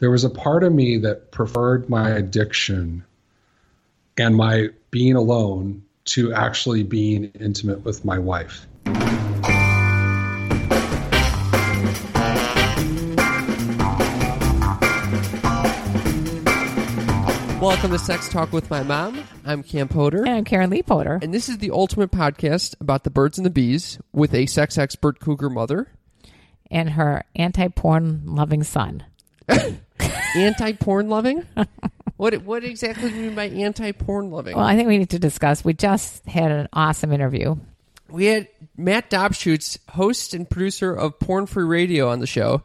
there was a part of me that preferred my addiction and my being alone to actually being intimate with my wife. Welcome to Sex Talk with My Mom. I'm Cam Potter. And I'm Karen Lee Potter. And this is the ultimate podcast about the birds and the bees with a sex expert cougar mother. And her anti porn loving son. anti porn loving? what what exactly do you mean by anti porn loving? Well, I think we need to discuss. We just had an awesome interview. We had Matt Dobschuetz, host and producer of Porn Free Radio, on the show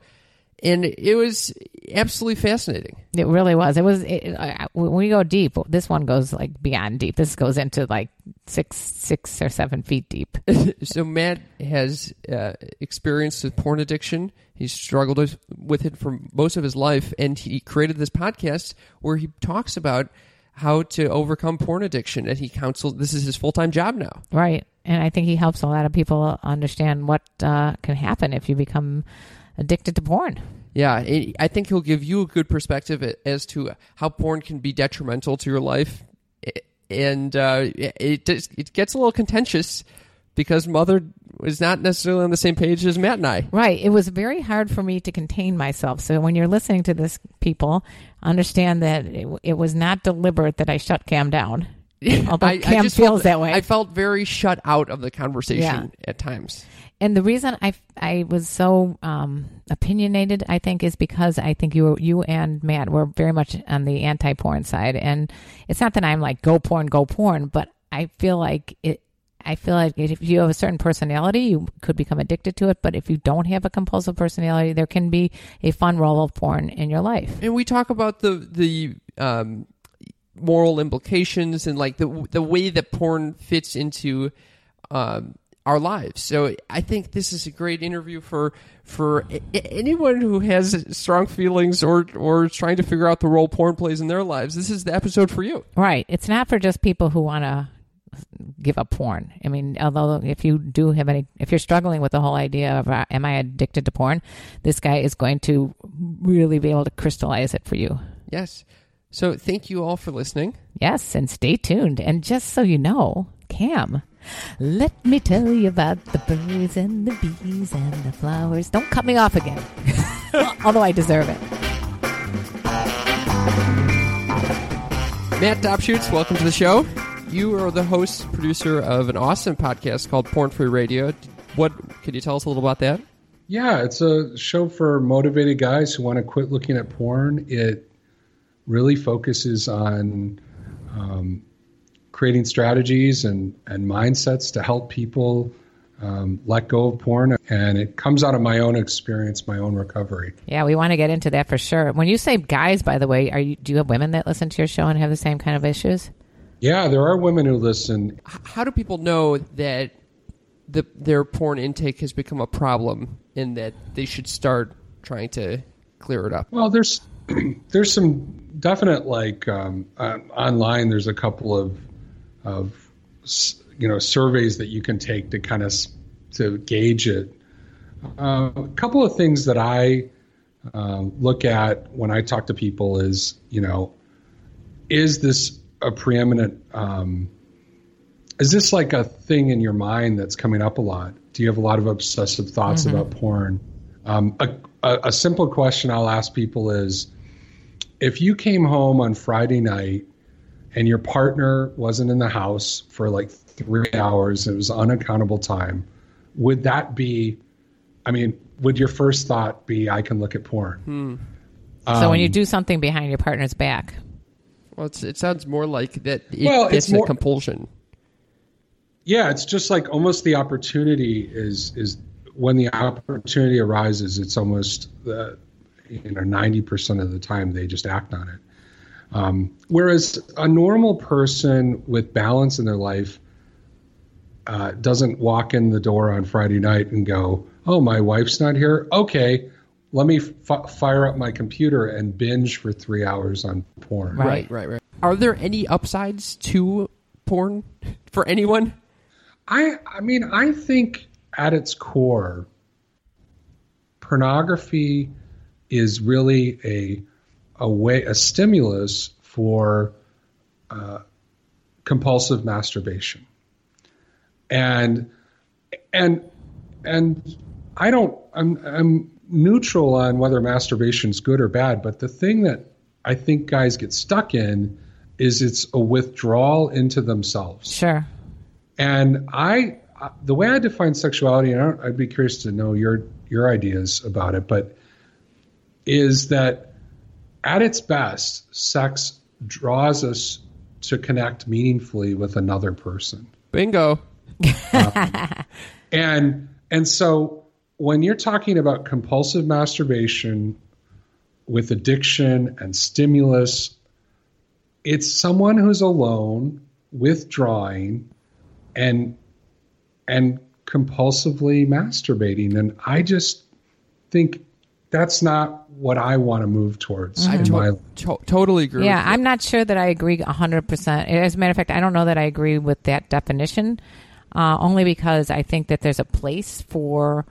and it was absolutely fascinating. It really was. It was. It, uh, when we go deep, this one goes like beyond deep. This goes into like six, six or seven feet deep. so Matt has uh, experienced with porn addiction. He's struggled with it for most of his life, and he created this podcast where he talks about how to overcome porn addiction. And he counsels. This is his full time job now. Right, and I think he helps a lot of people understand what uh, can happen if you become addicted to porn. Yeah, it, I think he'll give you a good perspective as to how porn can be detrimental to your life, and uh, it it gets a little contentious because mother is not necessarily on the same page as Matt and I. Right. It was very hard for me to contain myself. So when you're listening to this, people understand that it, it was not deliberate that I shut Cam down. Although I, Cam I feels felt, that way. I felt very shut out of the conversation yeah. at times. And the reason I, I was so um, opinionated, I think, is because I think you you and Matt were very much on the anti porn side, and it's not that I'm like go porn, go porn, but I feel like it. I feel like if you have a certain personality, you could become addicted to it. But if you don't have a compulsive personality, there can be a fun role of porn in your life. And we talk about the the um, moral implications and like the the way that porn fits into um, our lives. So I think this is a great interview for for anyone who has strong feelings or or trying to figure out the role porn plays in their lives. This is the episode for you. Right. It's not for just people who want to give up porn. I mean, although if you do have any, if you're struggling with the whole idea of uh, am I addicted to porn, this guy is going to really be able to crystallize it for you. Yes. So thank you all for listening. Yes, and stay tuned. And just so you know, Cam let me tell you about the birds and the bees and the flowers. Don't cut me off again. Although I deserve it. Matt Dobschuetz, welcome to the show. You are the host, producer of an awesome podcast called Porn Free Radio. What can you tell us a little about that? Yeah, it's a show for motivated guys who want to quit looking at porn. It really focuses on um, creating strategies and, and mindsets to help people um, let go of porn. And it comes out of my own experience, my own recovery. Yeah, we want to get into that for sure. When you say guys, by the way, are you do you have women that listen to your show and have the same kind of issues? Yeah, there are women who listen. How do people know that the, their porn intake has become a problem and that they should start trying to clear it up? Well, there's there's some definite like um, uh, online. There's a couple of of you know surveys that you can take to kind of to gauge it. Uh, a couple of things that I uh, look at when I talk to people is you know is this a preeminent um, is this like a thing in your mind that's coming up a lot? Do you have a lot of obsessive thoughts mm-hmm. about porn? Um, a, a, a simple question I'll ask people is if you came home on Friday night and your partner wasn't in the house for like three hours, it was unaccountable time, would that be, I mean, would your first thought be, I can look at porn? Hmm. Um, so when you do something behind your partner's back, well, it sounds more like that. It, well, it's, it's more, a compulsion. Yeah, it's just like almost the opportunity is is when the opportunity arises. It's almost the you know ninety percent of the time they just act on it. Um, whereas a normal person with balance in their life uh, doesn't walk in the door on Friday night and go, "Oh, my wife's not here. Okay, let me f- fire up my computer and binge for three hours on porn." Right, right, right. Are there any upsides to porn for anyone? I, I mean, I think at its core, pornography is really a a way a stimulus for uh, compulsive masturbation, and and and I don't I'm I'm neutral on whether masturbation is good or bad, but the thing that I think guys get stuck in is it's a withdrawal into themselves. Sure. And I, the way I define sexuality, and I'd be curious to know your your ideas about it, but is that at its best, sex draws us to connect meaningfully with another person. Bingo. um, and and so when you're talking about compulsive masturbation with addiction and stimulus, it's someone who's alone, withdrawing, and and compulsively masturbating. And I just think that's not what I want to move towards. I in to- my to- totally agree. Yeah, with. I'm not sure that I agree 100%. As a matter of fact, I don't know that I agree with that definition, uh, only because I think that there's a place for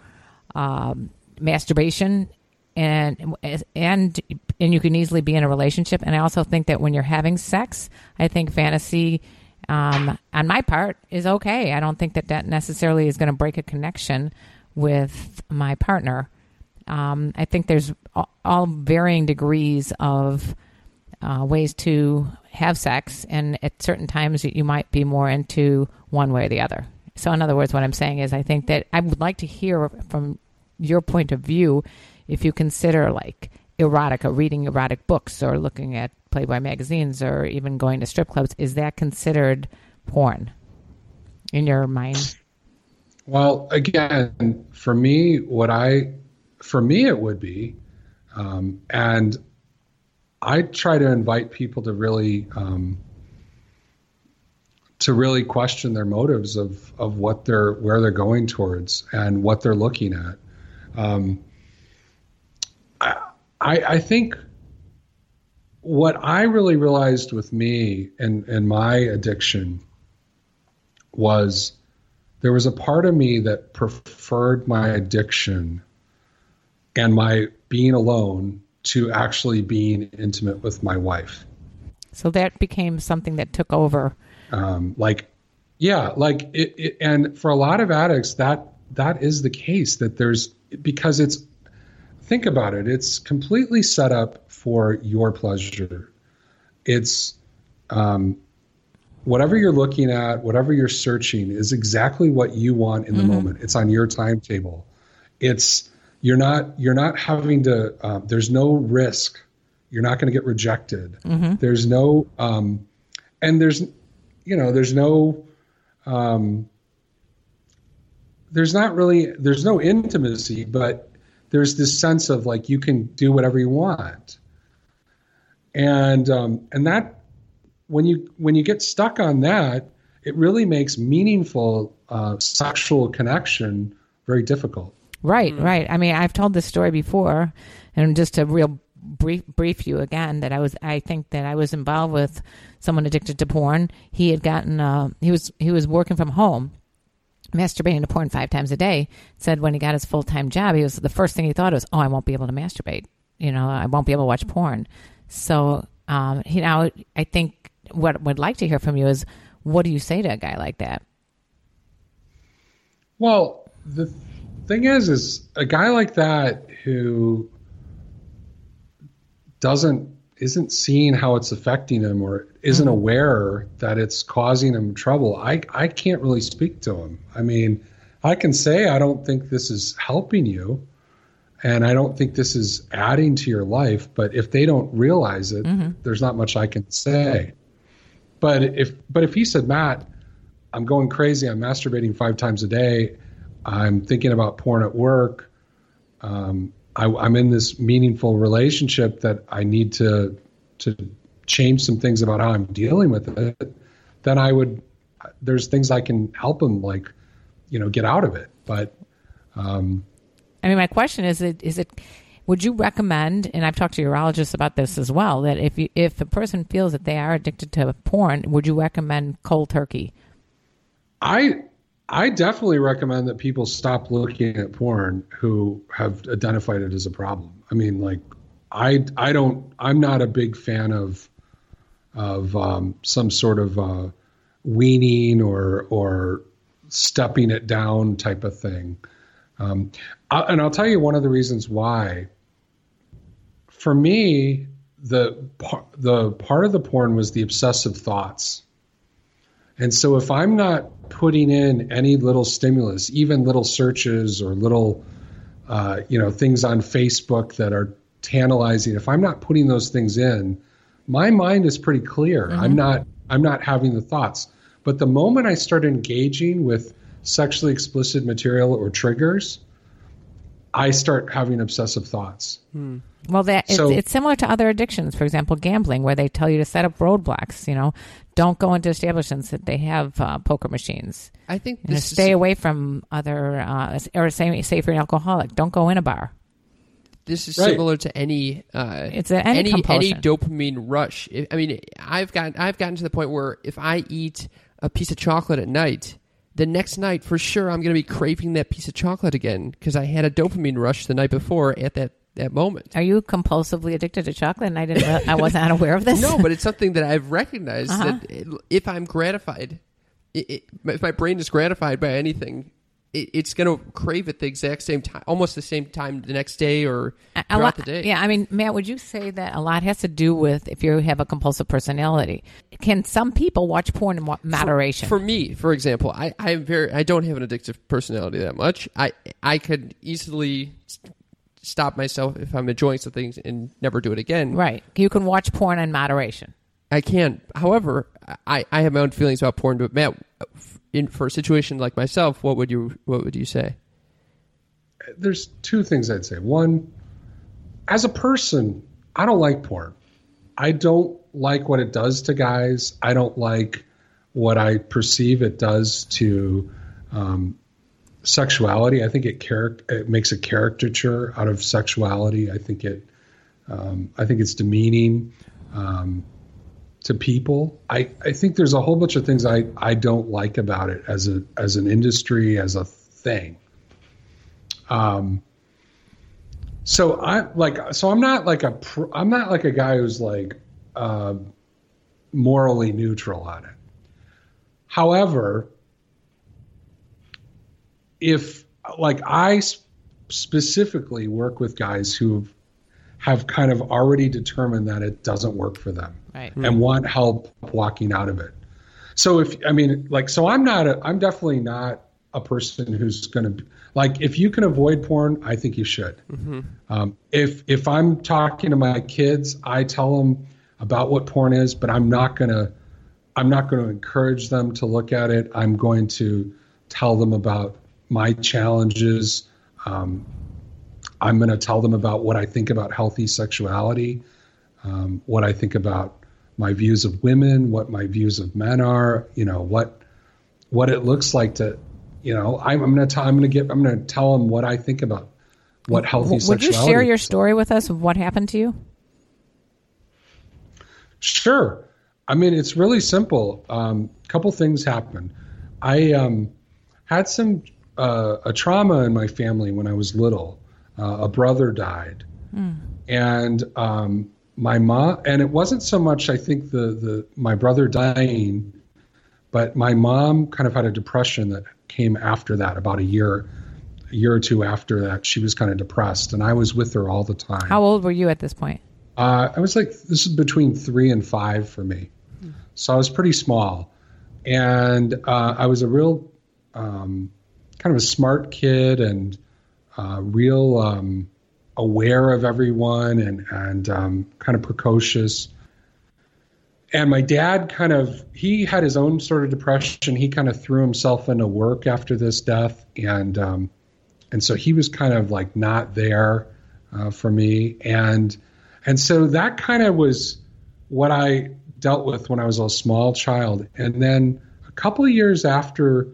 um, masturbation and and and you can easily be in a relationship and I also think that when you're having sex, I think fantasy um, on my part is okay. I don't think that that necessarily is going to break a connection with my partner. Um, I think there's all, varying degrees of uh, ways to have sex, and at certain times you, you might be more into one way or the other. So, in other words, what I'm saying is, I think that I would like to hear from your point of view if you consider like erotica, reading erotic books, or looking at Playboy magazines, or even going to strip clubs. Is that considered porn in your mind? Well, again, for me, what I, for me, it would be, um, and I try to invite people to really, um, to really question their motives of of what they're where they're going towards and what they're looking at. Um, I, I I think what I really realized with me and and my addiction was there was a part of me that preferred my addiction and my being alone to actually being intimate with my wife. So that became something that took over. Um, like, yeah, like it, it, and for a lot of addicts, that that is the case. That there's because it's think about it, it's completely set up for your pleasure. It's um, whatever you're looking at, whatever you're searching is exactly what you want in the moment. It's on your timetable. It's you're not you're not having to. Uh, there's no risk. You're not going to get rejected. There's no um, and there's you know there's no um, there's not really there's no intimacy, but there's this sense of like you can do whatever you want, and um, and that when you when you get stuck on that, it really makes meaningful uh, sexual connection very difficult. Right, right. I mean, I've told this story before, and just to real brief brief you again that I was I think that I was involved with someone addicted to porn. He had gotten uh, he was he was working from home, masturbating to porn five times a day. Said when he got his full time job, he was the first thing he thought was, oh, I won't be able to masturbate. You know, I won't be able to watch porn. So, um, you know, I think what would like to hear from you is what do you say to a guy like that? Well, the thing is, is a guy like that who doesn't isn't seeing how it's affecting him or isn't mm-hmm. aware that it's causing him trouble. I I can't really speak to him. I mean, I can say I don't think this is helping you, and I don't think this is adding to your life. But if they don't realize it, mm-hmm. there's not much I can say. But if but if he said, Matt, I'm going crazy. I'm masturbating five times a day. I'm thinking about porn at work. Um, I, I'm in this meaningful relationship that I need to to change some things about how I'm dealing with it. Then I would. There's things I can help them, like, you know, get out of it. But um, I mean, my question is: it is it? Would you recommend? And I've talked to urologists about this as well. That if you, if a person feels that they are addicted to porn, would you recommend cold turkey? I I definitely recommend that people stop looking at porn who have identified it as a problem. I mean, like I I don't I'm not a big fan of of um, some sort of uh, weaning or or stepping it down type of thing. Um, I, and I'll tell you one of the reasons why. For me, the the part of the porn was the obsessive thoughts. And so if I'm not putting in any little stimulus, even little searches or little uh, you know things on Facebook that are tantalizing, if I'm not putting those things in, my mind is pretty clear. Mm-hmm. I'm not I'm not having the thoughts. But the moment I start engaging with sexually explicit material or triggers, I start having obsessive thoughts. Hmm. Well, that so, it's, it's, similar to other addictions. For example, gambling, where they tell you to set up roadblocks. You know, don't go into establishments that they have uh, poker machines. I think you know, stay is, away from other, uh, or say, say for an alcoholic, don't go in a bar. This is right. similar to any uh, it's a, any any, any dopamine rush. I mean, I've got I've gotten to the point where if I eat a piece of chocolate at night, the next night for sure I'm going to be craving that piece of chocolate again because I had a dopamine rush the night before at that that moment. Are you compulsively addicted to chocolate? And I didn't. I wasn't unaware of this. no, but it's something that I've recognized uh-huh. that if I'm gratified, it, it, if my brain is gratified by anything, it, it's going to crave it the exact same time, almost the same time the next day or a, throughout lot, the day. Yeah, I mean, Matt, would you say that a lot has to do with if you have a compulsive personality? Can some people watch porn in moderation? For, for me, for example, I I am very I don't have an addictive personality that much. I I could easily stop myself if I'm enjoying something and never do it again. Right. You can watch porn in moderation. I can. However, I, I have my own feelings about porn. But Matt, in for a situation like myself, what would you what would you say? There's two things I'd say. One, as a person, I don't like porn. I don't like what it does to guys. I don't like what I perceive it does to um, sexuality. I think it, char- it makes a caricature out of sexuality. I think it um, I think it's demeaning. Um, to people. I, I think there's a whole bunch of things I, I don't like about it as a as an industry as a thing. Um. So I like so I'm not like a I'm not like a guy who's like uh, morally neutral on it. However, if like I specifically work with guys who have kind of already determined that it doesn't work for them right. and want help walking out of it. So if I mean like so I'm not a I'm definitely not a person who's going to like if you can avoid porn, I think you should. Mm-hmm. Um, if if I'm talking to my kids, I tell them about what porn is, but I'm not going to I'm not going to encourage them to look at it. I'm going to tell them about my challenges. Um, I'm going to tell them about what I think about healthy sexuality, um, what I think about my views of women, what my views of men are, you know, what what it looks like to, you know, I'm, I'm going to tell I'm going to get I'm going to tell them what I think about what healthy Would sexuality. Would you share your story with us of what happened to you? Sure. I mean, it's really simple. A um, couple things happened. I um, had some uh, a trauma in my family when I was little. Uh, a brother died, mm. and um, my mom and it wasn't so much I think the the my brother dying, but my mom kind of had a depression that came after that about a year a year or two after that she was kind of depressed and I was with her all the time. How old were you at this point? Uh, I was like this is between three and five for me, mm. so I was pretty small, and uh, I was a real um, kind of a smart kid and uh, real. Um, aware of everyone and and um, kind of precocious. And my dad kind of he had his own sort of depression. He kind of threw himself into work after this death, and um, and so he was kind of like not there uh, for me, and and so that kind of was what I dealt with when I was a small child. And then a couple of years after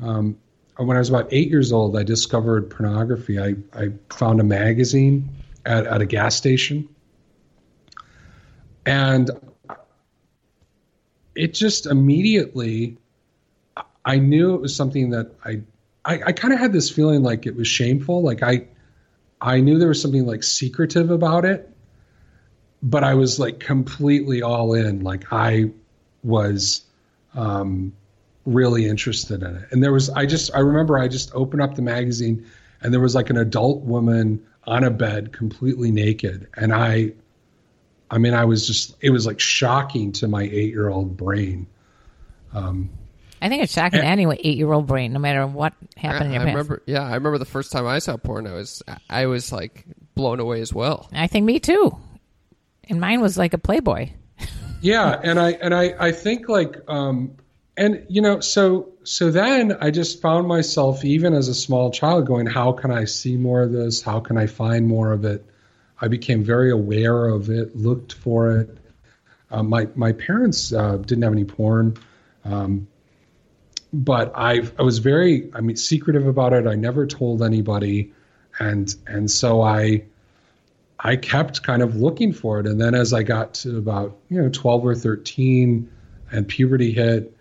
um, when I was about eight years old, I discovered pornography. I, I found a magazine at, at a gas station. And it just immediately, I knew it was something that I, I, I kind of had this feeling like it was shameful. Like I, I knew there was something like secretive about it. but I was like completely all in. Like I was um, really interested in it. And there was, I just, I remember I just opened up the magazine and there was like an adult woman on a bed completely naked. And I, I mean, I was just, it was like shocking to my eight year old brain. Um, I think it's shocking to any eight year old brain, no matter what happened I, in your I past. remember, yeah, I remember the first time I saw porn. I was, I was like blown away as well. I think me too. And mine was like a Playboy. yeah, and I and I I think like um and you know so so then I just found myself even as a small child going how can I see more of this? How can I find more of it? I became very aware of it, looked for it. Uh, my my parents uh, didn't have any porn. Um, but I I was very I mean secretive about it. I never told anybody, and and so I I kept kind of looking for it. And then as I got to about you know 12 or 13, and puberty hit,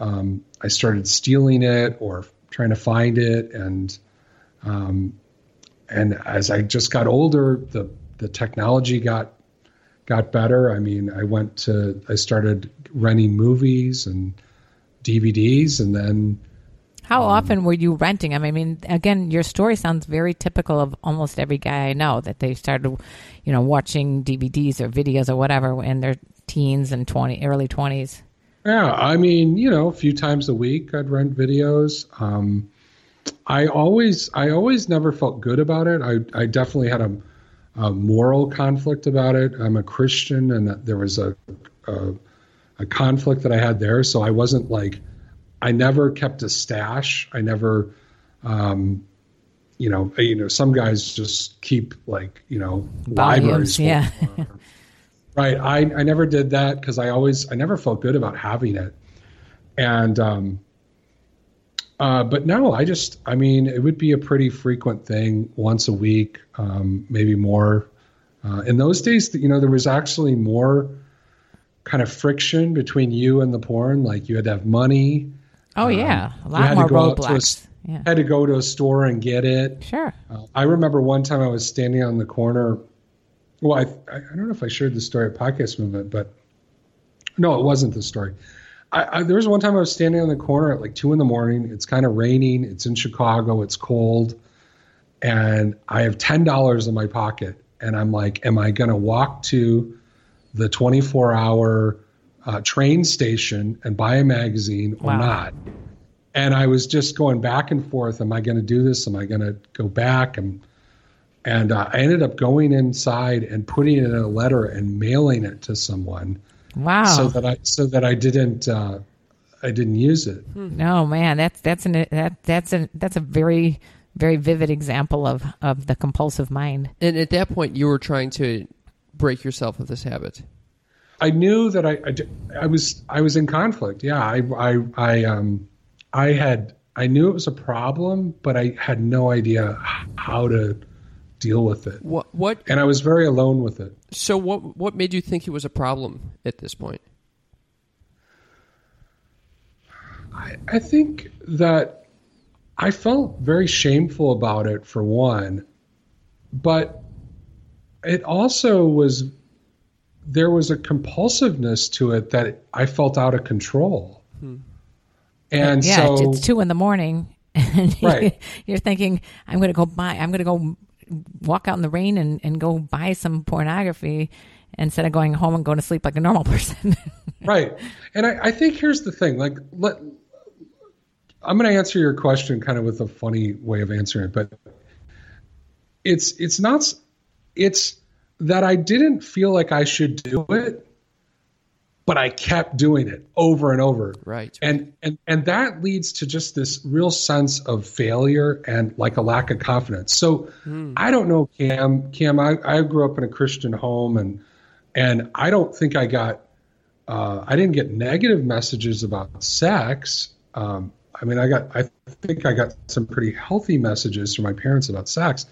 um, I started stealing it or trying to find it, and um, and as I just got older, the the technology got got better. I mean, I went to I started renting movies and DVDs, and then How often were you renting? Them? I mean, again, your story sounds very typical of almost every guy I know that they started, you know, watching DVDs or videos or whatever in their teens and twenty early twenties. Yeah, I mean, you know, a few times a week I'd rent videos. Um, I always, I always never felt good about it. I, I definitely had a, a moral conflict about it. I'm a Christian, and there was a, a, a conflict that I had there. So I wasn't like, I never kept a stash. I never, um, you know, you know, some guys just keep like, you know, libraries. Volumes, yeah. Right. I, I never did that because I always I never felt good about having it. And um uh but no, I just I mean it would be a pretty frequent thing once a week, um, maybe more. Uh, in those days, you know, there was actually more kind of friction between you and the porn. Like you had to have money. Oh yeah, a lot more to go out to roadblocks. Yeah, Had to go to a store and get it. sure. Uh, I remember one time I was standing on the corner. Well, I, I don't know if I shared the story at Podcast Movement, but no, it wasn't the story. I, I, there was one time I was standing on the corner at like two in the morning. It's kind of raining. It's in Chicago. It's cold, and I have ten dollars in my pocket, and I'm like, "Am I going to walk to the 24 hour uh, train station and buy a magazine or Wow. not?" and I was just going back and forth. Am I going to do this? Am I going to go back? And and uh, I ended up going inside and putting it in a letter and mailing it to someone Wow. so that I so that I didn't uh, I didn't use it. no man, that's that's an that that's a that's a very very vivid example of of the compulsive mind. And at that point, you were trying to break yourself of this habit. I knew that I, I, d- I was I was in conflict. Yeah, I I I um I had I knew it was a problem, but I had no idea how to deal with it, What? What? and I was very alone with it. So what? What made you think it was a problem at this point? I, I think that I felt very shameful about it for one, but it also was there was a compulsiveness to it that I felt out of control. Hmm. And yeah, so it's, it's two in the morning, and Right. you're thinking, I'm going to go buy, I'm going to go walk out in the rain and, and go buy some pornography instead of going home and going to sleep like a normal person. right and I, I think here's the thing like let i'm going to answer your question kind of with a funny way of answering it but it's it's not it's that i didn't feel like i should do it but i kept doing it over and over. Right. and and and that leads to just this real sense of failure and like a lack of confidence. So i don't know cam. Cam I, I grew up in a christian home and and i don't think i got uh, i didn't get negative messages about sex. Um, i mean i got i think i got some pretty healthy messages from my parents about sex.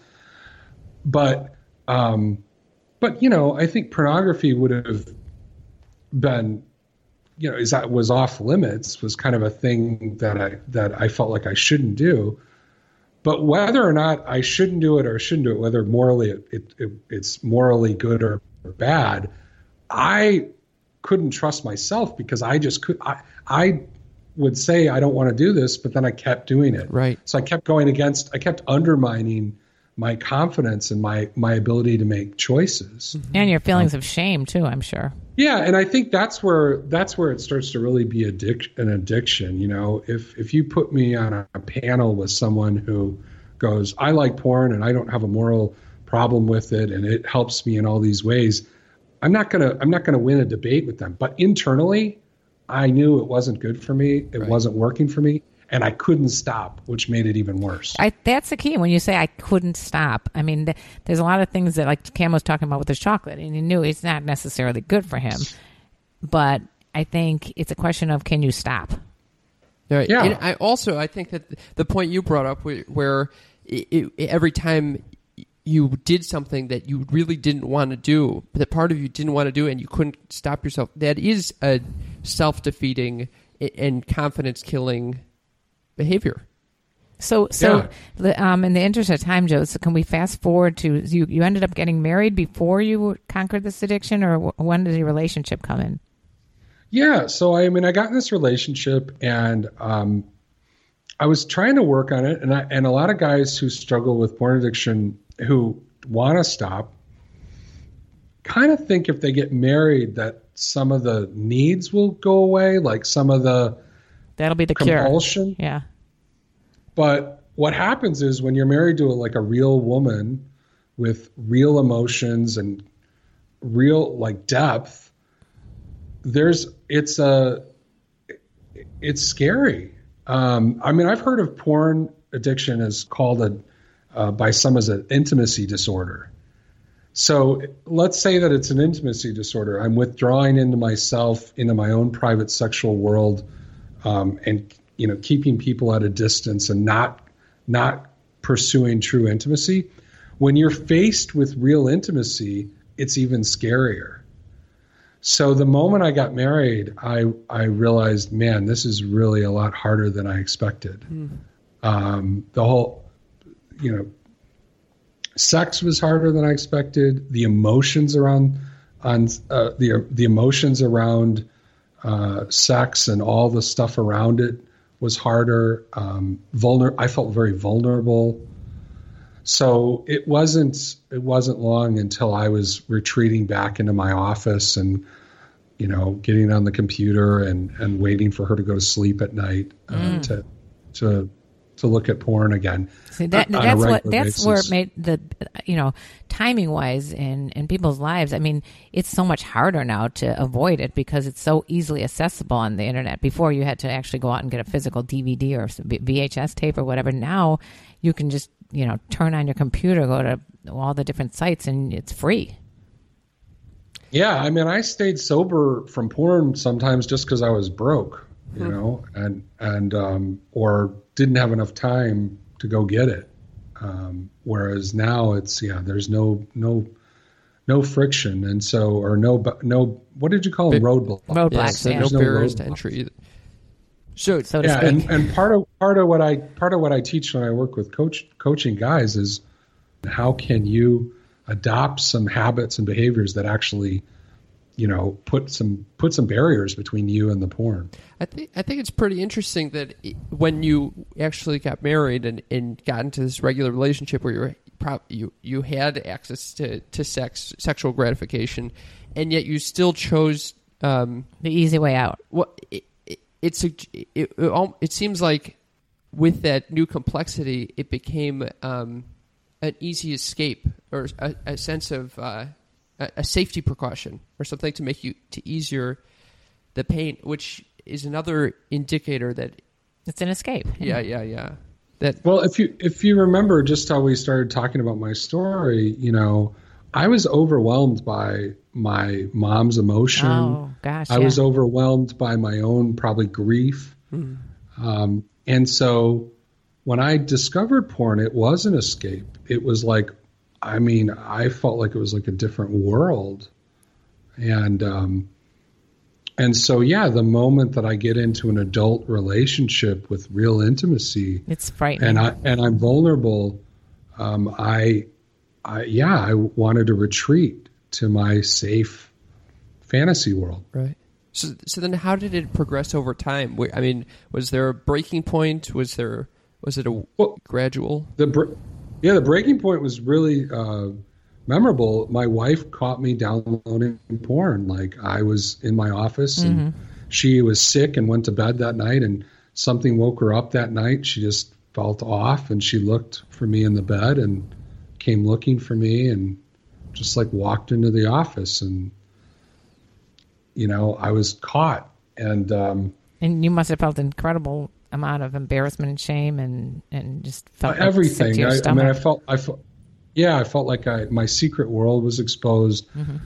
But um, but you know i think pornography would have been you know, is that was off limits was kind of a thing that I that I felt like I shouldn't do. But whether or not I shouldn't do it or shouldn't do it, whether morally it, it, it it's morally good or bad. I couldn't trust myself because I just could. I, I would say I don't want to do this, but then I kept doing it. Right. So I kept going against. I kept undermining my confidence and my my ability to make choices. And your feelings of shame too, I'm sure. Yeah, and I think that's where that's where it starts to really be addic- an addiction. You know, if if you put me on a, a panel with someone who goes, "I like porn and I don't have a moral problem with it, and it helps me in all these ways," I'm not gonna I'm not gonna win a debate with them. But internally, I knew it wasn't good for me. It Right. wasn't working for me, and I couldn't stop, which made it even worse. I, that's the key. When you say I couldn't stop, I mean, th- there's a lot of things that, like Cam was talking about with the chocolate, and he knew it's not necessarily good for him. But I think it's a question of can you stop? Right. Yeah. And I also I think that the point you brought up where, where it, it, every time you did something that you really didn't want to do, that part of you didn't want to do, and you couldn't stop yourself. That is a self-defeating and confidence-killing behavior. So, so Yeah. the, um, in the interest of time, Joe, so can we fast forward to you? You ended up getting married before you conquered this addiction, or when did your relationship come in? Yeah, so I mean, I got in this relationship, and um, I was trying to work on it, and I, and a lot of guys who struggle with porn addiction who want to stop, kind of think if they get married that some of the needs will go away, like some of the That'll be the cure. compulsion. Yeah. But what happens is when you're married to a, like a real woman with real emotions and real like depth, there's it's a it's scary. Um, I mean, I've heard of porn addiction as called a uh, by some as an intimacy disorder. So let's say that it's an intimacy disorder. I'm withdrawing into myself, into my own private sexual world, um, and you know, keeping people at a distance and not not pursuing true intimacy. When you're faced with real intimacy, it's even scarier. So the moment I got married, I I realized, man, this is really a lot harder than I expected. Um, the whole, you know, sex was harder than I expected. The emotions around on uh, the the emotions around uh, sex and all the stuff around it was harder. Um, vulner- I felt very vulnerable. So it wasn't it wasn't long until I was retreating back into my office and you know getting on the computer and and waiting for her to go to sleep at night uh, to to to look at porn again. See that that's what that's where it made the you know timing wise in in people's lives. I mean, it's so much harder now to avoid it because it's so easily accessible on the internet. Before you had to actually go out and get a physical DVD or VHS tape or whatever. Now you can just you know turn on your computer, go to all the different sites, and it's free. Yeah, I mean, I stayed sober from porn sometimes just because I was broke, you know, and and um, or didn't have enough time to go get it. Um, whereas now it's yeah, there's no no no friction, and so or no no what did you call them roadblock? Roadblocks, Yes, yeah. no no barriers to roadblocks. entry. So, So yeah, speak. and, and part of part of what I part of what I teach when I work with coach coaching guys is how can you adopt some habits and behaviors that actually you know put some put some barriers between you and the porn. I think I think it's pretty interesting that when you actually got married and, and got into this regular relationship where you're you you had access to, to sex sexual gratification, and yet you still chose um, the easy way out. what it, it, it's a, it, it, it seems like with that new complexity, it became um, an easy escape or a, a sense of uh, a, a safety precaution or something to make you to ease your the pain, which is another indicator that It's an escape. yeah yeah yeah that Well, if you if you remember just how we started talking about my story, you know, I was overwhelmed by my mom's emotion. Oh gosh, I yeah. was overwhelmed by my own probably grief. Um, and so when I discovered porn, it was an escape. It was like, I mean, I felt like it was like a different world. And, um, and so, yeah, the moment that I get into an adult relationship with real intimacy It's frightening. and I, and I'm vulnerable, um, I, I, yeah, I wanted to retreat to my safe fantasy world. Right. So, so then, how did it progress over time? I mean, was there a breaking point? Was there was it a well, gradual? The yeah, the breaking point was really uh, memorable. My wife caught me downloading porn. Like I was in my office and mm-hmm. she was sick and went to bed that night, and something woke her up that night. She just felt off, and she looked for me in the bed and came looking for me, and just like walked into the office and you know, I was caught, and um, and you must have felt incredible amount of embarrassment and shame, and and just felt like everything. I, I, mean, I felt, I felt, yeah, I felt like I my secret world was exposed. Mm-hmm.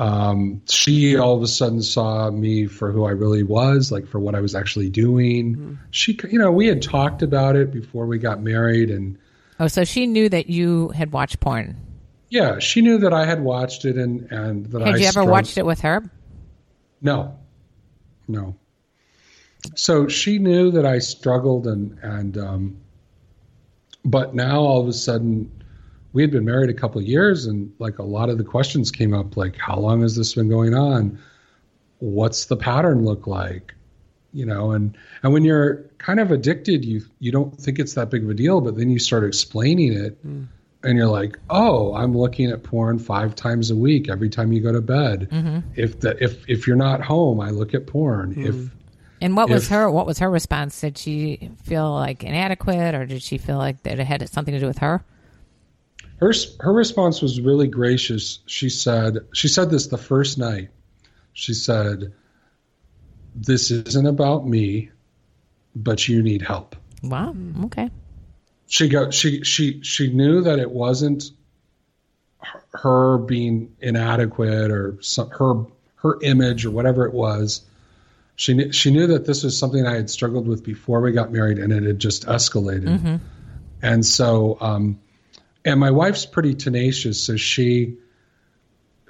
Um, she all of a sudden saw me for who I really was, like for what I was actually doing. Mm-hmm. She, you know, we had talked about it before we got married, and oh, so she knew that you had watched porn. Yeah, she knew that I had watched it, and and that had I you ever watched it with her? No, no. So she knew that I struggled, and and um, but now all of a sudden, we had been married a couple of years, and like a lot of the questions came up, like how long has this been going on? What's the pattern look like? You know, and and when you're kind of addicted, you you don't think it's that big of a deal, but then you start explaining it. Mm and you're like, oh, I'm looking at porn five times a week every time you go to bed. Mm-hmm. If the if if you're not home, I look at porn. Mm. If and what if, was her what was her response? Did she feel like inadequate, or did she feel like that it had something to do with her? Her her response was really gracious. She said she said this the first night. She said, "This isn't about me, but you need help." Wow. Okay she go she she she knew that it wasn't her being inadequate or some, her her image or whatever it was. She knew, she knew that this was something I had struggled with before we got married, and it had just escalated. Mm-hmm. And so, um, and my wife's pretty tenacious, so she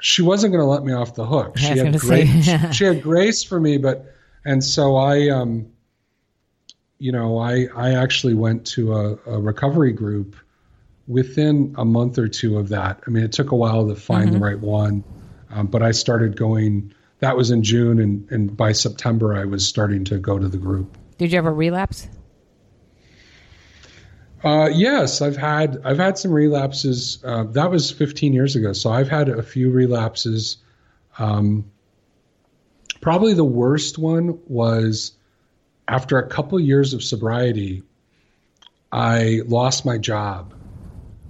she wasn't going to let me off the hook. She had grace. Say, she had grace for me, but and so I um you know, I, I actually went to a, a, recovery group within a month or two of that. I mean, it took a while to find mm-hmm. the right one, um, but I started going. That was in June, and, and by September, I was starting to go to the group. Did you ever relapse? Uh, yes, I've had I've had some relapses. Uh, that was 15 years ago, so I've had a few relapses. Um, probably the worst one was after a couple years of sobriety, I lost my job.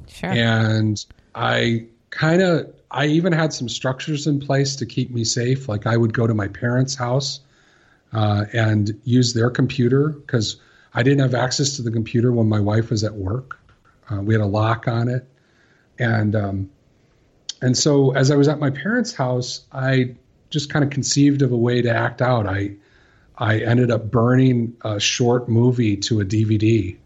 Sure. And I kind of, I even had some structures in place to keep me safe. Like I would go to my parents' house uh, and use their computer because I didn't have access to the computer when my wife was at work. Uh, we had a lock on it, and um, and so as I was at my parents' house, I just kind of conceived of a way to act out. I I ended up burning a short movie to a DVD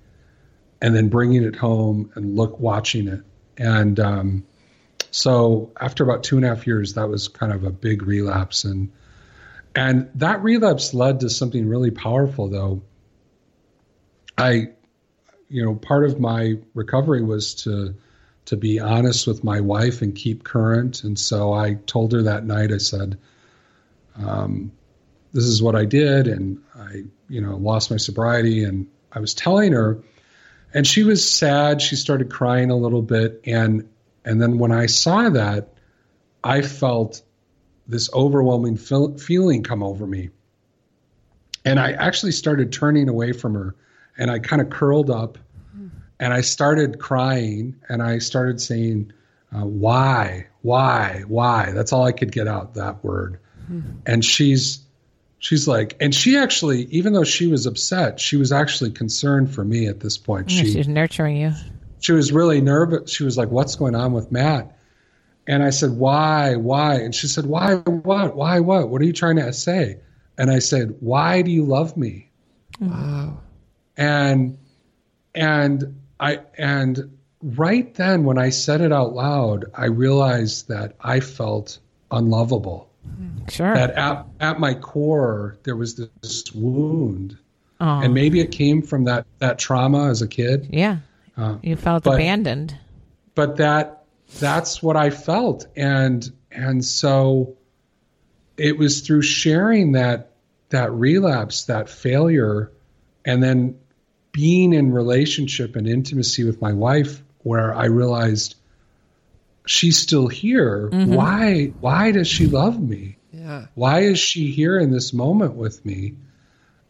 and then bringing it home and look watching it. And um, so after about two and a half years, that was kind of a big relapse. And and that relapse led to something really powerful, though. I, you know, part of my recovery was to to be honest with my wife and keep current. And so I told her that night, I said, um, this is what I did, and I, you know, lost my sobriety. And I was telling her, and she was sad. She started crying a little bit, and and then when I saw that, I felt this overwhelming feel, feeling come over me, and I actually started turning away from her, and I kind of curled up, and I started crying, and I started saying, uh, "Why, why, why?" That's all I could get out that word, mm-hmm. and she's she's like, and she actually, even though she was upset, she was actually concerned for me at this point. Yeah, she, she was nurturing you. She was really nervous. She was like, "What's going on with Matt?" And I said, "Why? Why?" And she said, "Why? What? Why? What? What are you trying to say?" And I said, "Why do you love me?" Wow. And and I and right then when I said it out loud, I realized that I felt unlovable Sure. That at, at my core, there was this wound. Oh. And maybe it came from that, that trauma as a kid. Yeah. Uh, you felt but, abandoned. But that that's what I felt. And And so it was through sharing that that relapse, that failure, and then being in relationship and intimacy with my wife where I realized she's still here. Mm-hmm. Why why does she love me? Yeah. Why is she here in this moment with me?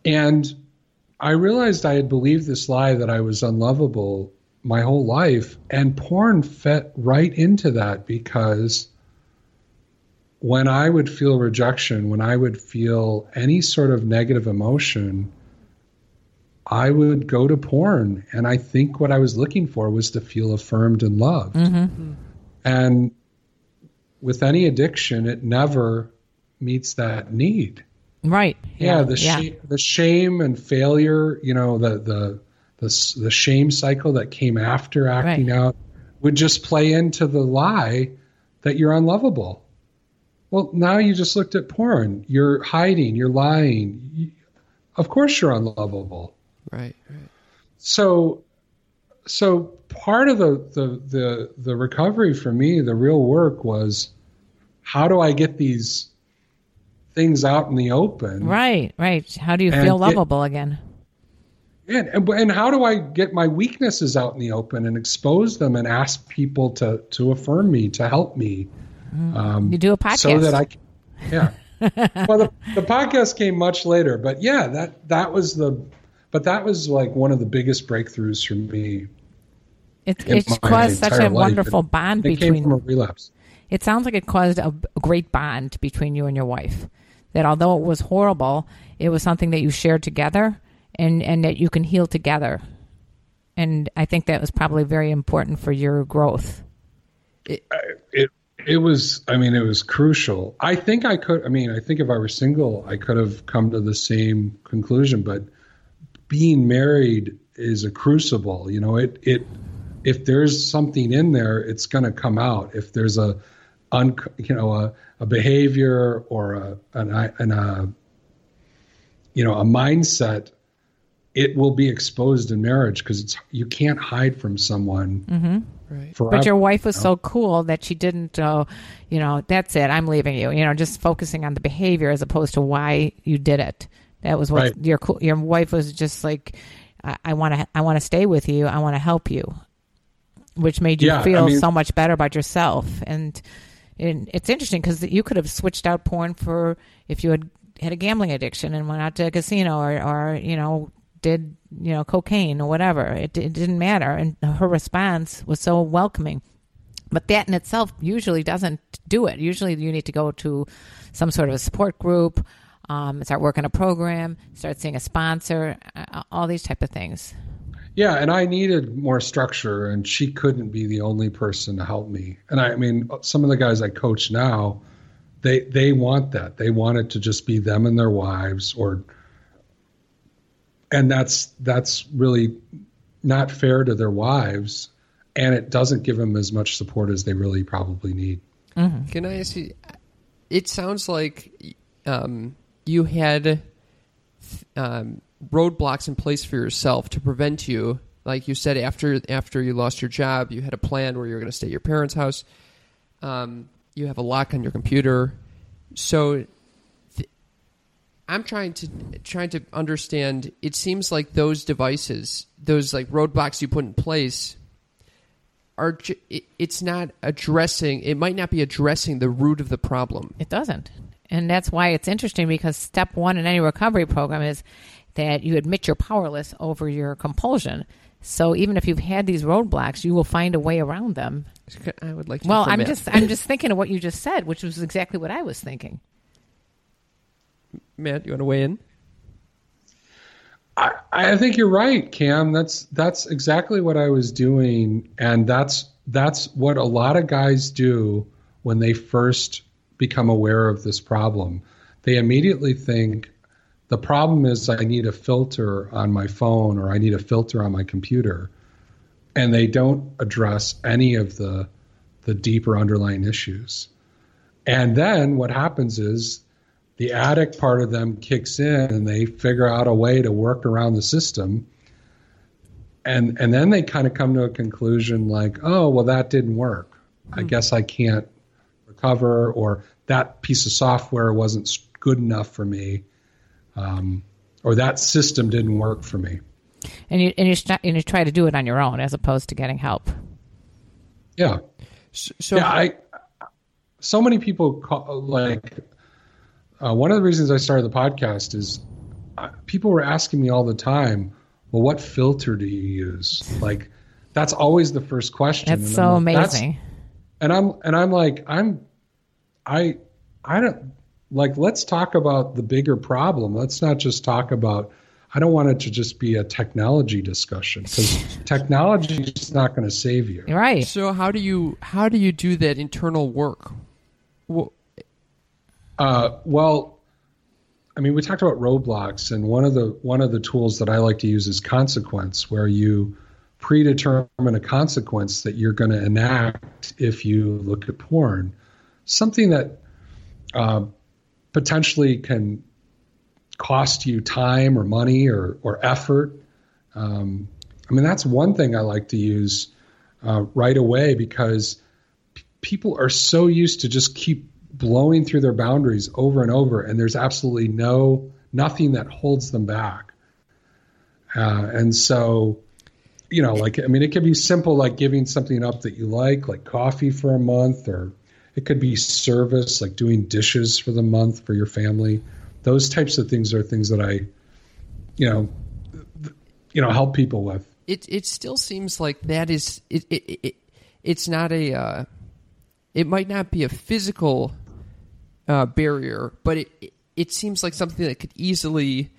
And I realized I had believed this lie that I was unlovable my whole life and porn fit right into that because when I would feel rejection, when I would feel any sort of negative emotion, I would go to porn. And I think what I was looking for was to feel affirmed and loved. Mm-hmm. And with any addiction, it never meets that need. Right. Yeah. yeah the yeah. Sh- the shame and failure, you know, the the the the shame cycle that came after acting right. out would just play into the lie that you're unlovable. Well, now you just looked at porn. You're hiding. You're lying. You, of course, you're unlovable. Right. Right. So, so part of the, the the the recovery for me, the real work was, how do I get these things out in the open? Right. Right. How do you feel lovable get, again? And, and how do I get my weaknesses out in the open and expose them and ask people to to affirm me, to help me? Mm. Um, you do a podcast so that I, can, yeah. well, the, the podcast came much later, but yeah, that that was the, but that was like one of the biggest breakthroughs for me. It, it's caused such a wonderful it, bond it between. Came from a relapse. It sounds like it caused a great bond between you and your wife. That although it was horrible, it was something that you shared together, and and that you can heal together. And I think that was probably very important for your growth. It, it it was, I mean, it was crucial. I think I could, I mean, I think if I were single, I could have come to the same conclusion, but being married is a crucible. You know, it, it, if there's something in there, it's going to come out. If there's a, un, you know, a, a behavior or a, an, an, a, you know, a mindset it will be exposed in marriage because it's you can't hide from someone. Mm-hmm. Right. But your wife was so cool that she didn't, uh, you know, that's it. I'm leaving you. You know, just focusing on the behavior as opposed to why you did it. That was what right. your your wife was just like. I want to. I want to stay with you. I want to help you, which made you yeah, feel I mean, so much better about yourself. And, and it's interesting because you could have switched out porn for if you had had a gambling addiction and went out to a casino or, or you know did you know cocaine or whatever. It, it didn't matter. And her response was so welcoming. But that in itself usually doesn't do it. Usually you need to go to some sort of a support group um, start working a program start seeing a sponsor uh, all these type of things yeah and i needed more structure and she couldn't be the only person to help me and i, I mean some of the guys i coach now they they want that they want it to just be them and their wives or and that's that's really not fair to their wives, and it doesn't give them as much support as they really probably need. Mm-hmm. Can I ask you? It sounds like um, you had um, roadblocks in place for yourself to prevent you. Like you said, after after you lost your job, you had a plan where you were going to stay at your parents' house. Um, you have a lock on your computer, so I'm trying to trying to understand. It seems like those devices, those like roadblocks you put in place, are it's not addressing. It might not be addressing the root of the problem. It doesn't, and that's why it's interesting because step one in any recovery program is that you admit you're powerless over your compulsion. So even if you've had these roadblocks, you will find a way around them. I would like. well, I'm just I'm just thinking of what you just said, which was exactly what I was thinking. Matt, you want to weigh in? I, I think you're right, Cam. That's that's exactly what I was doing, and that's that's what a lot of guys do when they first become aware of this problem. They immediately think the problem is I need a filter on my phone or I need a filter on my computer, and they don't address any of the the deeper underlying issues. And then what happens is the addict part of them kicks in and they figure out a way to work around the system and and then they kind of come to a conclusion like oh well that didn't work i hmm. guess i can't recover or that piece of software wasn't good enough for me um, or that system didn't work for me. And you and you, st- and you try to do it on your own as opposed to getting help. Yeah. So, so yeah, I so many people call, like uh, one of the reasons I started the podcast is uh, people were asking me all the time, "Well, what filter do you use?" Like that's always the first question. That's And so I'm like, "That's- amazing. and I'm and I'm like I'm I I don't like let's talk about the bigger problem. Let's not just talk about I don't want it to just be a technology discussion because technology is not going to save you. Right. so how do you how do you do that internal work? Well, Uh, well, I mean, we talked about roadblocks, and one of the one of the tools that I like to use is consequence, where you predetermine a consequence that you're going to enact if you look at porn, something that uh, potentially can cost you time or money or or effort. Um, I mean, that's one thing I like to use uh, right away because p- people are so used to just keep blowing through their boundaries over and over, and there's absolutely no nothing that holds them back. Uh, and so, you know, like I mean, it can be simple, like giving something up that you like, like coffee for a month, or it could be service, like doing dishes for the month for your family. Those types of things are things that I, you know, you know, help people with. it it still seems like that is it it, it it's not a uh, it might not be a physical uh, barrier, but it, it it seems like something that could easily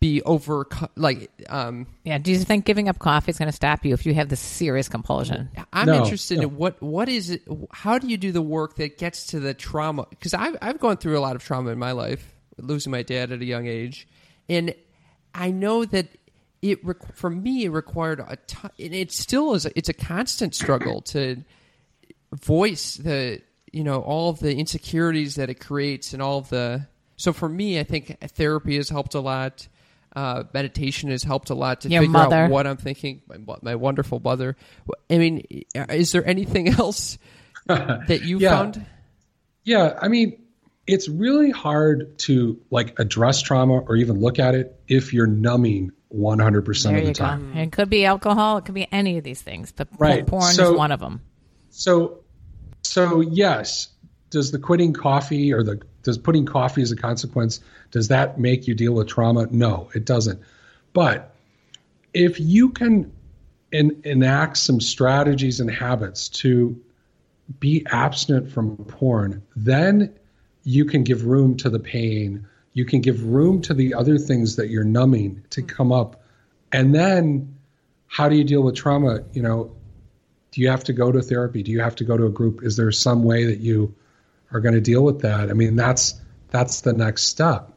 be over like um Yeah. Do you think giving up coffee is going to stop you if you have this serious compulsion? I'm No, interested no. in what what is it how do you do the work that gets to the trauma because I've I've gone through a lot of trauma in my life losing my dad at a young age and I know that it for me it required a ton and it still is a, it's a constant struggle to voice the you know all of the insecurities that it creates and all of the so for me I think therapy has helped a lot uh, meditation has helped a lot to Your figure mother. out what I'm thinking my, my wonderful mother I mean is there anything else that you Yeah. found Yeah, I mean, it's really hard to like address trauma or even look at it if you're numbing 100% There of the time. go. It could be alcohol. It could be any of these things, but Right. porn So- is one of them. So, so yes, does the quitting coffee or the does putting coffee as a consequence does that make you deal with trauma? No, it doesn't. But if you can en- enact some strategies and habits to be abstinent from porn, then you can give room to the pain. You can give room to the other things that you're numbing to come up. And then how do you deal with trauma? You know, do you have to go to therapy? Do you have to go to a group? Is there some way that you are going to deal with that? I mean, that's that's the next step.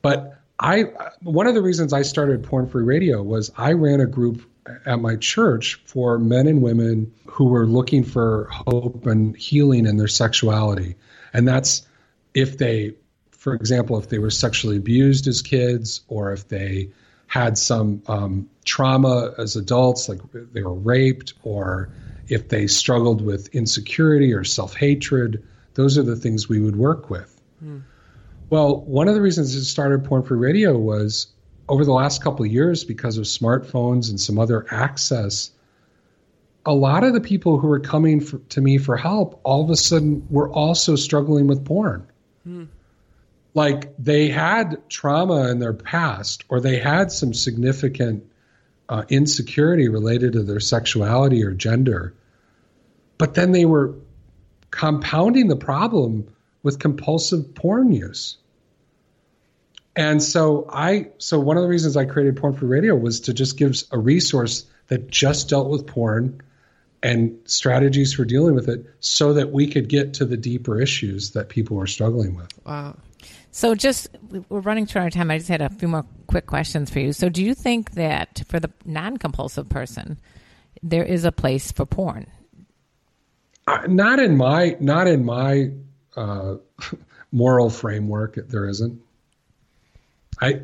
But I one of the reasons I started Porn Free Radio was I ran a group at my church for men and women who were looking for hope and healing in their sexuality. And that's if they for example, if they were sexually abused as kids or if they had some um, trauma as adults, like they were raped, or if they struggled with insecurity or self hatred, those are the things we would work with. Well, one of the reasons it started Porn Free Radio was over the last couple of years, because of smartphones and some other access, a lot of the people who were coming for, to me for help all of a sudden were also struggling with porn. Like they had trauma in their past or they had some significant uh, insecurity related to their sexuality or gender but then they were compounding the problem with compulsive porn use and so i so one of the reasons i created porn free radio was to just give a resource that just dealt with porn and strategies for dealing with it so that we could get to the deeper issues that people were struggling with wow So, just we're running through our time. I just had a few more quick questions for you. So, do you think that for the non-compulsive person, there is a place for porn? Not in my not in my uh, moral framework. There isn't. I,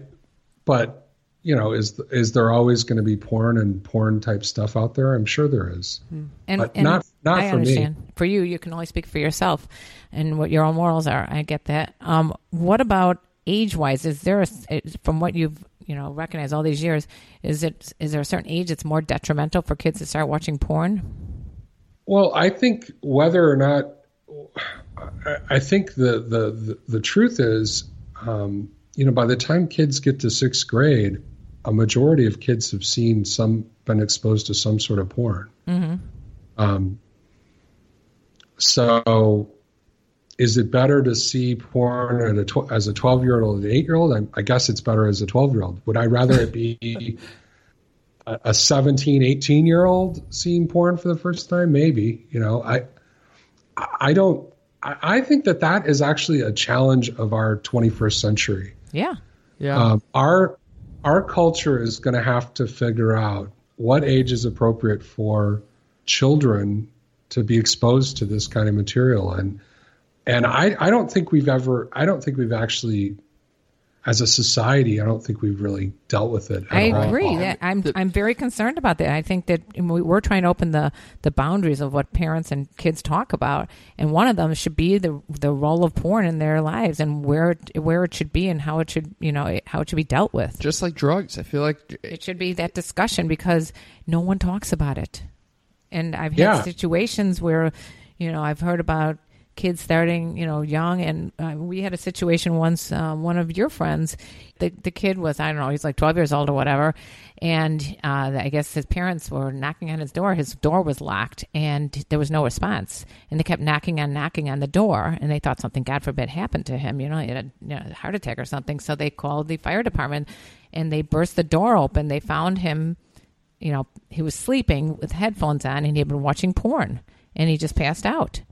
but you know, is is there always going to be porn and porn type stuff out there? I'm sure there is. And, But and not- not I for me. For you, you can only speak for yourself and what your own morals are. I get that. Um, what about age wise? Is there a, from what you've you know recognized all these years? Is it is there a certain age that's more detrimental for kids to start watching porn? Well, I think whether or not, I, I think the, the the the truth is, um, you know, by the time kids get to sixth grade, a majority of kids have seen some been exposed to some sort of porn. Um, so, is it better to see porn at a tw- as a twelve year old or an eight year old? I, I guess it's better as a twelve year old. Would I rather it be a a 17, 18 year old seeing porn for the first time? Maybe. You know, I I don't. I I think that that is actually a challenge of our 21st century. Yeah. Yeah. Um, our our culture is going to have to figure out what age is appropriate for children to be exposed to this kind of material, and and I I don't think we've ever I don't think we've actually as a society I don't think we've really dealt with it. At I all. agree. That I'm I'm very concerned about that. I think that we- we're trying to open the the boundaries of what parents and kids talk about, and one of them should be the the role of porn in their lives and where it, where it should be and how it should you know how it should be dealt with. Just like drugs, I feel like It should be that discussion because no one talks about it. And I've had Yeah. situations where, you know, I've heard about kids starting, you know, young. And uh, we had a situation once, um, one of your friends, the, the kid was, I don't know, he's like 12 years old or whatever. And uh, I guess his parents were knocking on his door. His door was locked and there was no response. And they kept knocking on, knocking on the door. And they thought something, God forbid, happened to him. You know, he had a, you know, a heart attack or something. So they called the fire department and they burst the door open. They found him you know, he was sleeping with headphones on and he had been watching porn and he just passed out.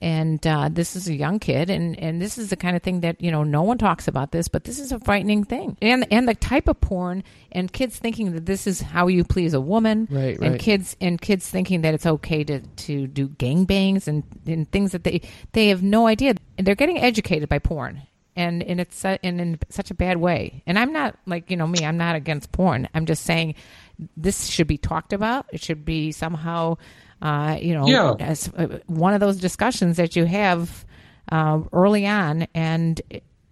And uh, this is a young kid, and, and this is the kind of thing that you know no one talks about this, but this is a frightening thing. And and the type of porn, and kids thinking that this is how you please a woman, Right, and kids and kids thinking that it's okay to to do gangbangs and and things that they they have no idea, and they're getting educated by porn, and and it's uh, and in such a bad way. And I'm not like you know me, I'm not against porn. I'm just saying this should be talked about. It should be somehow, uh, you know, Yeah. as uh, one of those discussions that you have uh, early on. And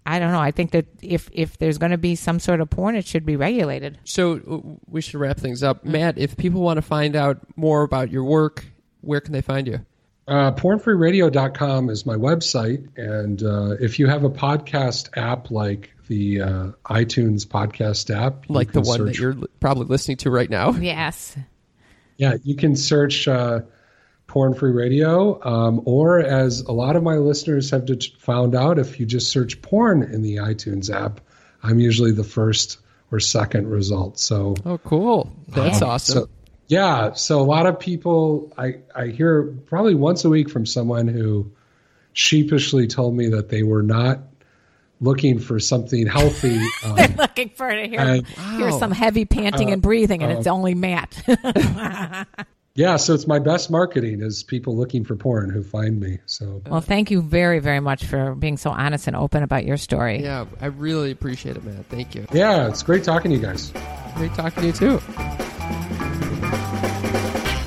I don't know. I think that if if there's going to be some sort of porn, it should be regulated. So we should wrap things up. Matt, if people want to find out more about your work, where can they find you? Uh, pornfreeradio.com is my website. And uh, if you have a podcast app like the uh, iTunes podcast app, Like the can one that you're probably listening to right now. Yes. Yeah, you can search uh, Porn Free Radio, um, or as a lot of my listeners have found out, if you just search porn in the iTunes app, I'm usually the first or second result. So Oh, cool. That's Yeah. awesome. So, yeah, so a lot of people, I, I hear probably once a week from someone who sheepishly told me that they were not looking for something healthy. Um, Looking for to hear, And- hear Wow. some heavy panting and breathing, and it's only Matt. yeah, so it's my best marketing is people looking for porn who find me. So well, thank you very, very much for being so honest and open about your story. yeah, I really appreciate it, man. Thank you. yeah, it's great talking to you guys. Great talking to you too.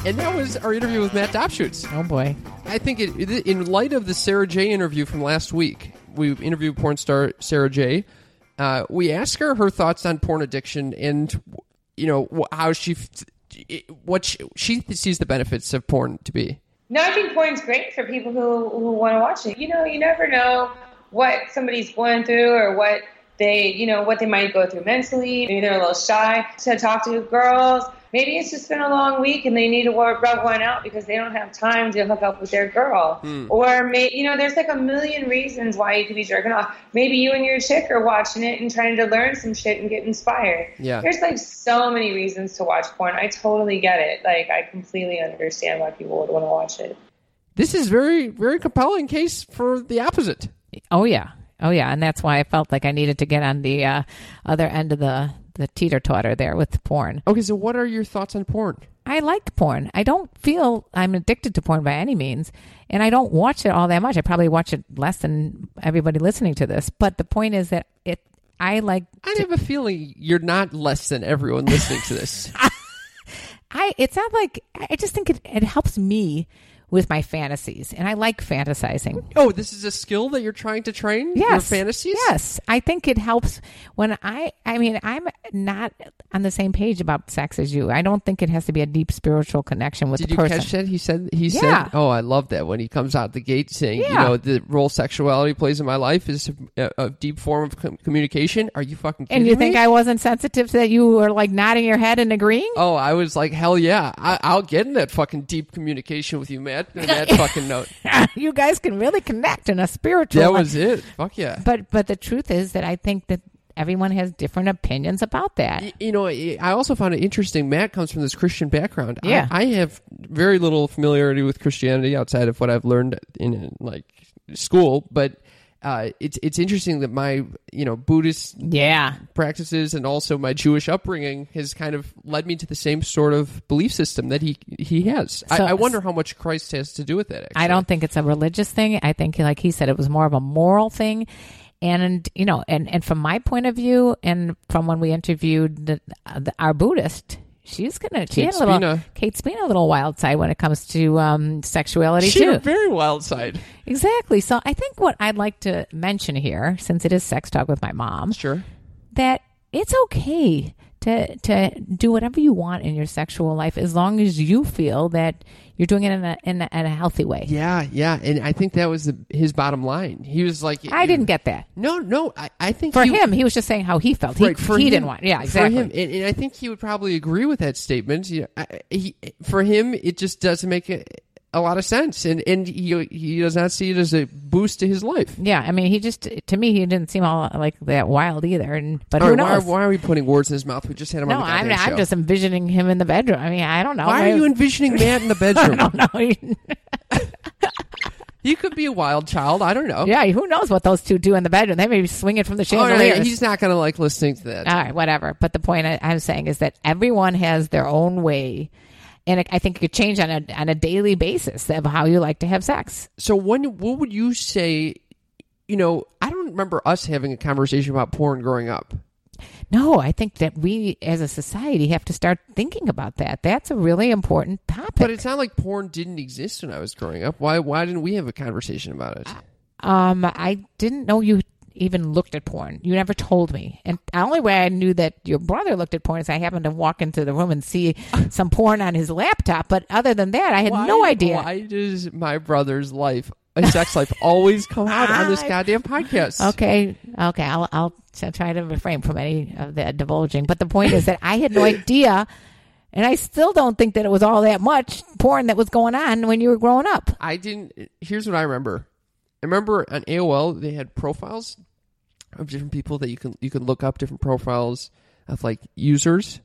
And that was our interview with Matt Dobschuetz. Oh boy. I think it, it- in light of the Sarah J interview from last week, we interviewed porn star Sarah J. Uh, we asked her her thoughts on porn addiction and you know how she what she, she sees the benefits of porn to be. No, I think porn's great for people who, who want to watch it. You know, you never know what somebody's going through or what they, you know, what they might go through mentally. Maybe they're a little shy to talk to girls. Maybe it's just been a long week and they need to work, rub one out because they don't have time to hook up with their girl. Hmm. Or, may, you know, there's like a million reasons why you could be jerking off. Maybe you and your chick are watching it and trying to learn some shit and get inspired. Yeah. There's like so many reasons to watch porn. I totally get it. Like, I completely understand why people would want to watch it. This is very very compelling case for the opposite. Oh yeah, oh yeah, and that's why I felt like I needed to get on the uh, other end of the the teeter totter there with porn. Okay, so what are your thoughts on porn? I like porn. I don't feel I'm addicted to porn by any means, and I don't watch it all that much. I probably watch it less than everybody listening to this. But the point is that it I like I have a feeling you're not less than everyone listening to this. I it's not like I just think it, it helps me with my fantasies and I like fantasizing. oh, this is a skill that you're trying to train? Your Yes. fantasies? Yes. I think it helps when I I mean I'm not on the same page about sex as you. I don't think it has to be a deep spiritual connection with Did the you person. catch that? He said he Yeah. said, "Oh, I love that when he comes out the gate saying, you know, the role sexuality plays in my life is a, a deep form of com- communication." Are you fucking kidding and you me? think I wasn't sensitive to that you were like nodding your head and agreeing? Oh, I was like, hell yeah! I, I'll get in that fucking deep communication with you, On that fucking note, you guys can really connect in a spiritual that way. was it. Fuck yeah! But but the truth is that I think that everyone has different opinions about that. Y- You know, I I also found it interesting. Matt comes from this Christian background. I- Yeah. I, have very little familiarity with Christianity outside of what I've learned in like school, but uh, it's it's interesting that my you know Buddhist Yeah. practices and also my Jewish upbringing has kind of led me to the same sort of belief system that he he has. So- I, I wonder how much Christ has to do with it. Actually. I don't think it's a religious thing. I think, like he said, it was more of a moral thing. And you know, and and from my point of view, and from when we interviewed the, the, our Buddhist, she's gonna she Kate had a little Spina. Kate Spina a little wild side when it comes to um, sexuality She too. a very wild side. Exactly. So I think what I'd like to mention here, since it is sex talk with my mom, Sure. that it's okay to to do whatever you want in your sexual life as long as you feel that you're doing it in a in a, in a healthy way. Yeah, yeah, and I think that was the, his bottom line. He was like, I didn't get that. No, no, I, I think For he, him, he was just saying how he felt. He, for he him- didn't want. Yeah, exactly. For him, and, and I think he would probably agree with that statement. You know, I, he, for him, it just doesn't make a, a lot of sense, and and he he does not see it as a boost to his life. Yeah, I mean, he just to me he didn't seem all like that wild either. And but All who right, why, knows? why are we putting words in his mouth? We just had him no, on the I'm goddamn I'm just envisioning him in the bedroom. I mean, I don't know. Why are you envisioning Matt in the I bedroom? don't know. he could be a wild child. I don't know. yeah, who knows what those two do in the bedroom? They may be swinging from the Oh, no, he's not going to like listening to that. All right, whatever. But the point I, I'm saying is that everyone has their own way, and I think it could change on a on a daily basis of how you like to have sex. So when what would you say? You know, I don't remember us having a conversation about porn growing up. No, I think that we as a society have to start thinking about that. That's a really important topic. But it's not like porn didn't exist when I was growing up. Why why didn't we have a conversation about it? Um, I didn't know you even looked at porn. You never told me. And the only way I knew that your brother looked at porn is I happened to walk into the room and see some porn on his laptop. But other than that, I had Why- no idea. Why does my brother's life, a sex life, always come out on this ah. goddamn podcast? Okay, okay, I'll I'll try to refrain from any of that divulging. But the point is that I had no idea, and I still don't think that it was all that much porn that was going on when you were growing up. I didn't. Here's what I remember. I remember on AOL they had profiles of different people that you can you can look up different profiles of like users,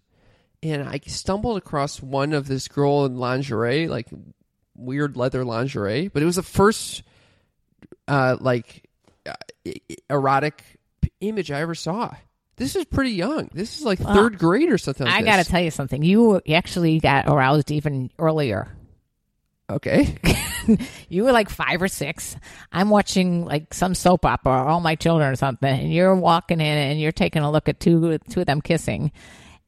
and I stumbled across one of this girl in lingerie, like weird leather lingerie, but it was the first uh, like uh, erotic image I ever saw. This is pretty young. This is like third grade or something. Like I got to tell you something. You actually got aroused even earlier. Okay. You were like five or six. I'm watching like some soap opera, or All My Children or something, and you're walking in and you're taking a look at two two of them kissing,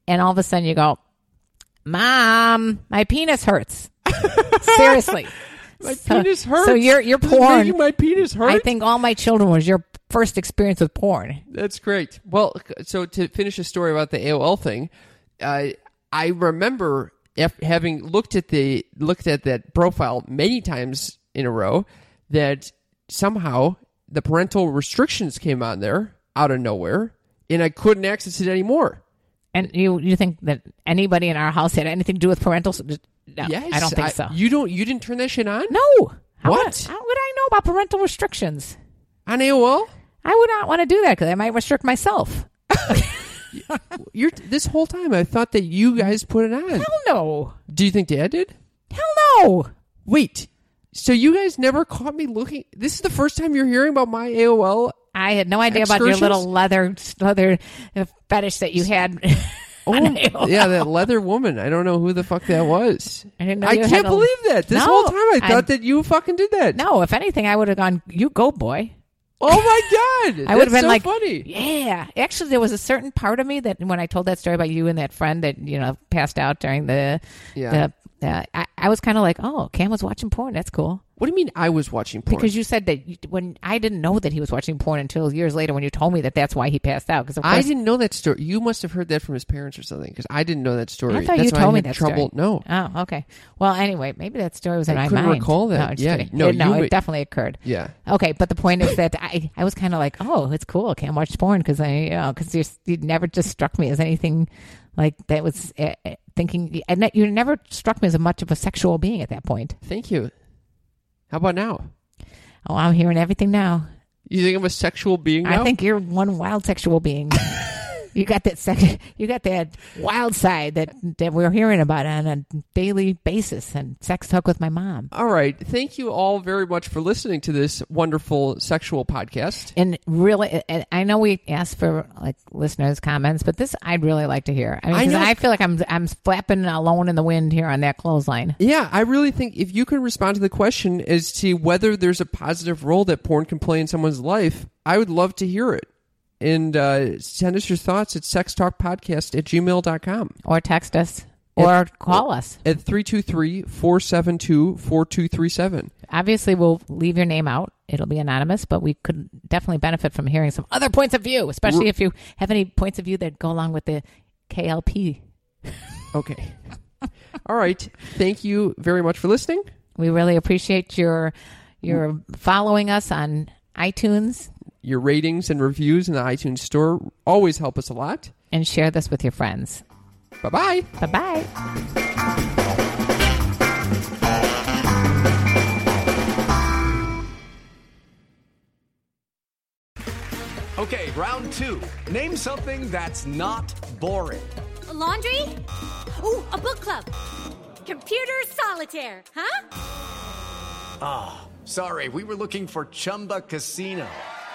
and all of a sudden you go, "Mom, my penis hurts." Seriously, My So- penis hurts. So you're you're porn. my penis hurt. I think All My Children was your first experience with porn. That's great. Well, so to finish the story about the AOL thing, uh, I remember having looked at the looked at that profile many times in a row that somehow the parental restrictions came on there out of nowhere, and I couldn't access it anymore. And you you think that anybody in our house had anything to do with parental? No, yes, I don't think so. You don't. You didn't turn that shit on no. How What? Would, how would I know about parental restrictions? on AOL. I would not want to do that because I might restrict myself. You're this whole time. I thought that you guys put it on. Hell no. Do you think Dad did? Hell no. Wait. So you guys never caught me looking. This is the first time you're hearing about my AOL. I had no idea about your little leather leather fetish that you had. Oh, yeah, that leather woman. I don't know who the fuck that was. I didn't know I can't a- believe that. This No, whole time I I- thought that you fucking did that. No, if anything, I would have gone. You go, boy. Oh my god! I would have been so like, funny. yeah. Actually, there was a certain part of me that when I told that story about you and that friend that you know passed out during the, Yeah. the uh, I, I was kind of like, oh, Cam was watching porn. That's cool. What do you mean I was watching porn? Because you said that you, when I didn't know that he was watching porn until years later when you told me that that's why he passed out. Because I didn't know that story. You must have heard that from his parents or something. Because I didn't know that story. I thought That's you told me that trouble. story. No, Oh, okay. Well, anyway, maybe that story was in I my couldn't mind. recall that. No, just Yeah, kidding. no, It- no, it definitely occurred. yeah. Okay, but the point is that I, I was kind of like, oh, it's cool. I can't watch porn because I, you know, because you never just struck me as anything like that was uh, thinking, and that you never struck me as much of a sexual being at that point. Thank you. How about now? Oh, I'm hearing everything now. You think I'm a sexual being now? I think you're one wild sexual being. you got that sex, you got that wild side that that we're hearing about on a daily basis, and sex talk with my mom. All right. Thank you all very much for listening to this wonderful sexual podcast. And really, and I know we asked for like listeners' comments, but this I'd really like to hear. I mean, I know- I feel like I'm I'm flapping alone in the wind here on that clothesline. Yeah, I really think if you can respond to the question as to whether there's a positive role that porn can play in someone's life, I would love to hear it. And uh, send us your thoughts at sextalkpodcast at gmail.com. Or text us, or call us. At 323 472 4237. Obviously, we'll leave your name out. It'll be anonymous, but we could definitely benefit from hearing some other points of view, especially if you have any points of view that go along with the KLP. Okay. All right. Thank you very much for listening. We really appreciate your your following us on iTunes Your ratings and reviews in the iTunes store always help us a lot. and share this with your friends. Bye bye. Bye bye. Okay, round two. Name something that's not boring. A laundry? Ooh, a book club. Computer solitaire, huh? Ah, sorry, we were looking for Chumba Casino.